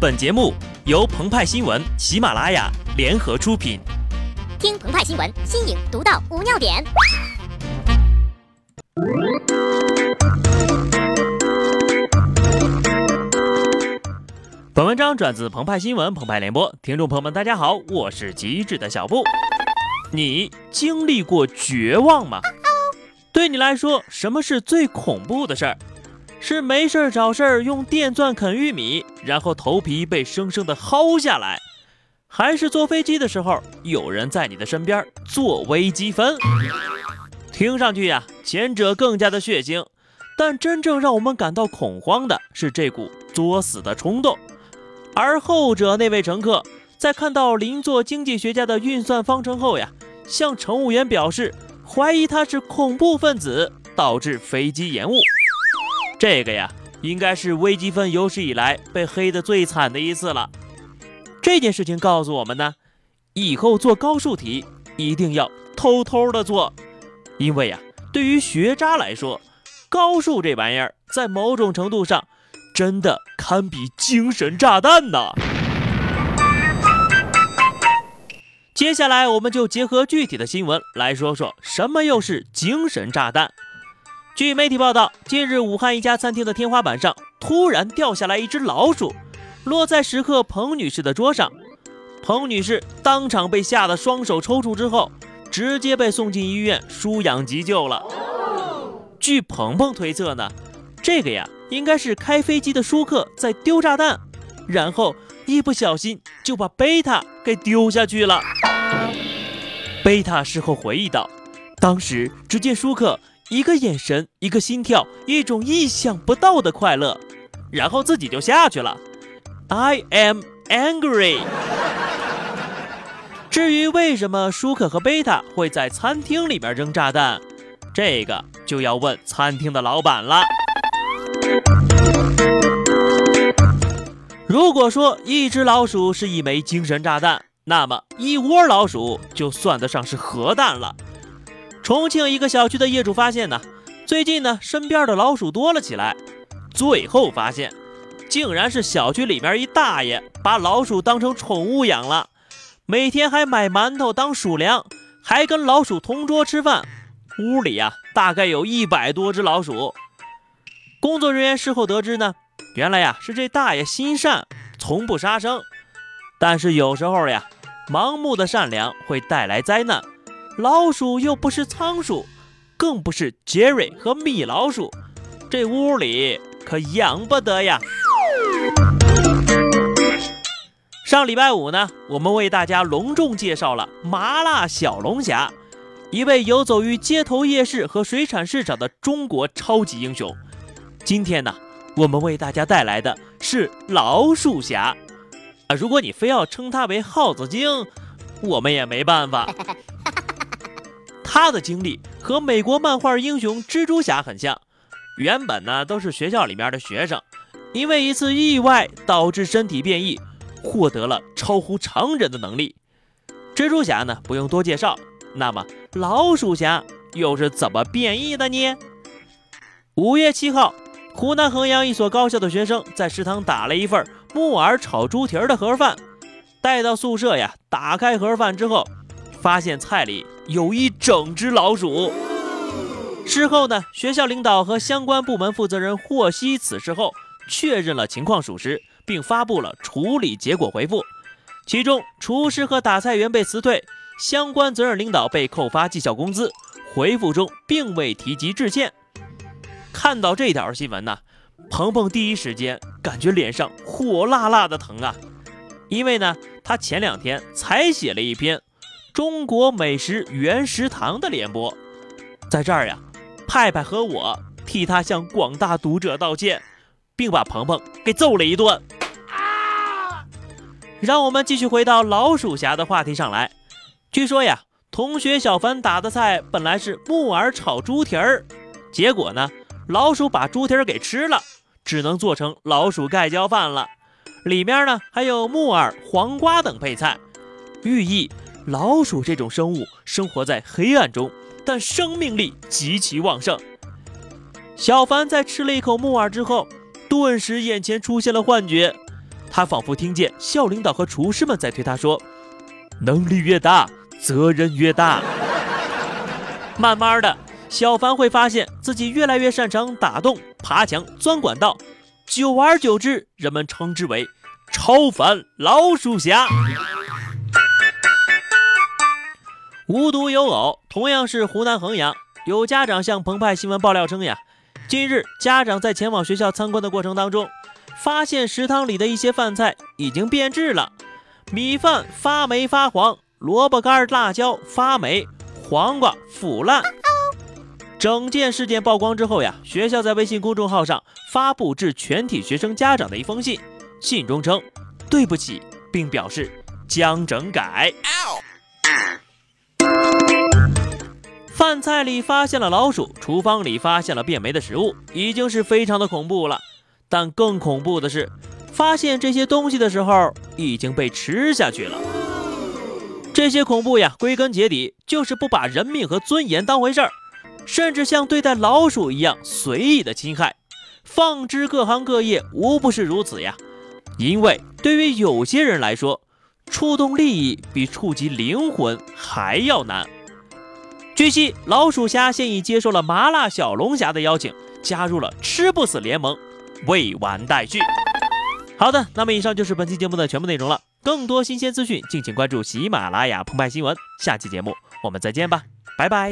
本节目由澎湃新闻、喜马拉雅联合出品。听澎湃新闻，新颖独到，无尿点。本文章转自澎湃新闻、澎湃联播，听众朋友们，大家好，我是机智的小布。你经历过绝望吗？对你来说，什么是最恐怖的事儿？是没事儿找事儿用电钻啃玉米，然后头皮被生生的薅下来，还是坐飞机的时候有人在你的身边做微积分？听上去呀，前者更加的血腥，但真正让我们感到恐慌的是这股作死的冲动。而后者那位乘客在看到邻座经济学家的运算方程后呀，向乘务员表示怀疑他是恐怖分子，导致飞机延误。这个呀，应该是微积分有史以来被黑的最惨的一次了。这件事情告诉我们呢，以后做高数题一定要偷偷的做，因为呀，对于学渣来说，高数这玩意儿在某种程度上真的堪比精神炸弹呐。接下来，我们就结合具体的新闻来说说什么又是精神炸弹。据媒体报道，近日武汉一家餐厅的天花板上突然掉下来一只老鼠，落在食客彭女士的桌上。彭女士当场被吓得双手抽搐，之后直接被送进医院输氧急救了。据鹏鹏推测呢，这个呀应该是开飞机的舒克在丢炸弹，然后一不小心就把贝塔给丢下去了。贝塔事后回忆道，当时只见舒克。一个眼神，一个心跳，一种意想不到的快乐，然后自己就下去了。I am angry。至于为什么舒克和贝塔会在餐厅里面扔炸弹，这个就要问餐厅的老板了。如果说一只老鼠是一枚精神炸弹，那么一窝老鼠就算得上是核弹了。重庆一个小区的业主发现呢，最近呢身边的老鼠多了起来，最后发现，竟然是小区里面一大爷把老鼠当成宠物养了，每天还买馒头当鼠粮，还跟老鼠同桌吃饭，屋里呀大概有一百多只老鼠。工作人员事后得知呢，原来呀是这大爷心善，从不杀生，但是有时候呀，盲目的善良会带来灾难。老鼠又不是仓鼠，更不是杰瑞和米老鼠，这屋里可养不得呀。上礼拜五呢，我们为大家隆重介绍了麻辣小龙虾，一位游走于街头夜市和水产市场的中国超级英雄。今天呢，我们为大家带来的是老鼠侠啊！如果你非要称它为耗子精，我们也没办法。他的经历和美国漫画英雄蜘蛛侠很像，原本呢都是学校里面的学生，因为一次意外导致身体变异，获得了超乎常人的能力。蜘蛛侠呢不用多介绍，那么老鼠侠又是怎么变异的呢？五月七号，湖南衡阳一所高校的学生在食堂打了一份木耳炒猪蹄儿的盒饭，带到宿舍呀，打开盒饭之后。发现菜里有一整只老鼠。事后呢，学校领导和相关部门负责人获悉此事后，确认了情况属实，并发布了处理结果回复。其中，厨师和打菜员被辞退，相关责任领导被扣发绩效工资。回复中并未提及致歉。看到这条新闻呢，鹏鹏第一时间感觉脸上火辣辣的疼啊，因为呢，他前两天才写了一篇。中国美食原食堂的联播，在这儿呀，派派和我替他向广大读者道歉，并把鹏鹏给揍了一顿。啊！让我们继续回到老鼠侠的话题上来。据说呀，同学小凡打的菜本来是木耳炒猪蹄儿，结果呢，老鼠把猪蹄儿给吃了，只能做成老鼠盖浇饭了。里面呢还有木耳、黄瓜等配菜，寓意。老鼠这种生物生活在黑暗中，但生命力极其旺盛。小凡在吃了一口木耳之后，顿时眼前出现了幻觉，他仿佛听见校领导和厨师们在对他说：“能力越大，责任越大。”慢慢的，小凡会发现自己越来越擅长打洞、爬墙、钻管道，久而久之，人们称之为“超凡老鼠侠”。无独有偶，同样是湖南衡阳，有家长向澎湃新闻爆料称呀，近日家长在前往学校参观的过程当中，发现食堂里的一些饭菜已经变质了，米饭发霉发黄，萝卜干、辣椒发霉。黄瓜腐烂，整件事件曝光之后呀，学校在微信公众号上发布致全体学生家长的一封信，信中称对不起，并表示将整改。饭菜里发现了老鼠，厨房里发现了变霉的食物，已经是非常的恐怖了。但更恐怖的是，发现这些东西的时候已经被吃下去了。这些恐怖呀，归根结底就是不把人命和尊严当回事儿，甚至像对待老鼠一样随意的侵害。放之各行各业无不是如此呀。因为对于有些人来说，触动利益比触及灵魂还要难。据悉，老鼠虾现已接受了麻辣小龙虾的邀请，加入了吃不死联盟，未完待续。好的，那么以上就是本期节目的全部内容了。更多新鲜资讯，敬请关注喜马拉雅澎湃新闻。下期节目我们再见吧，拜拜。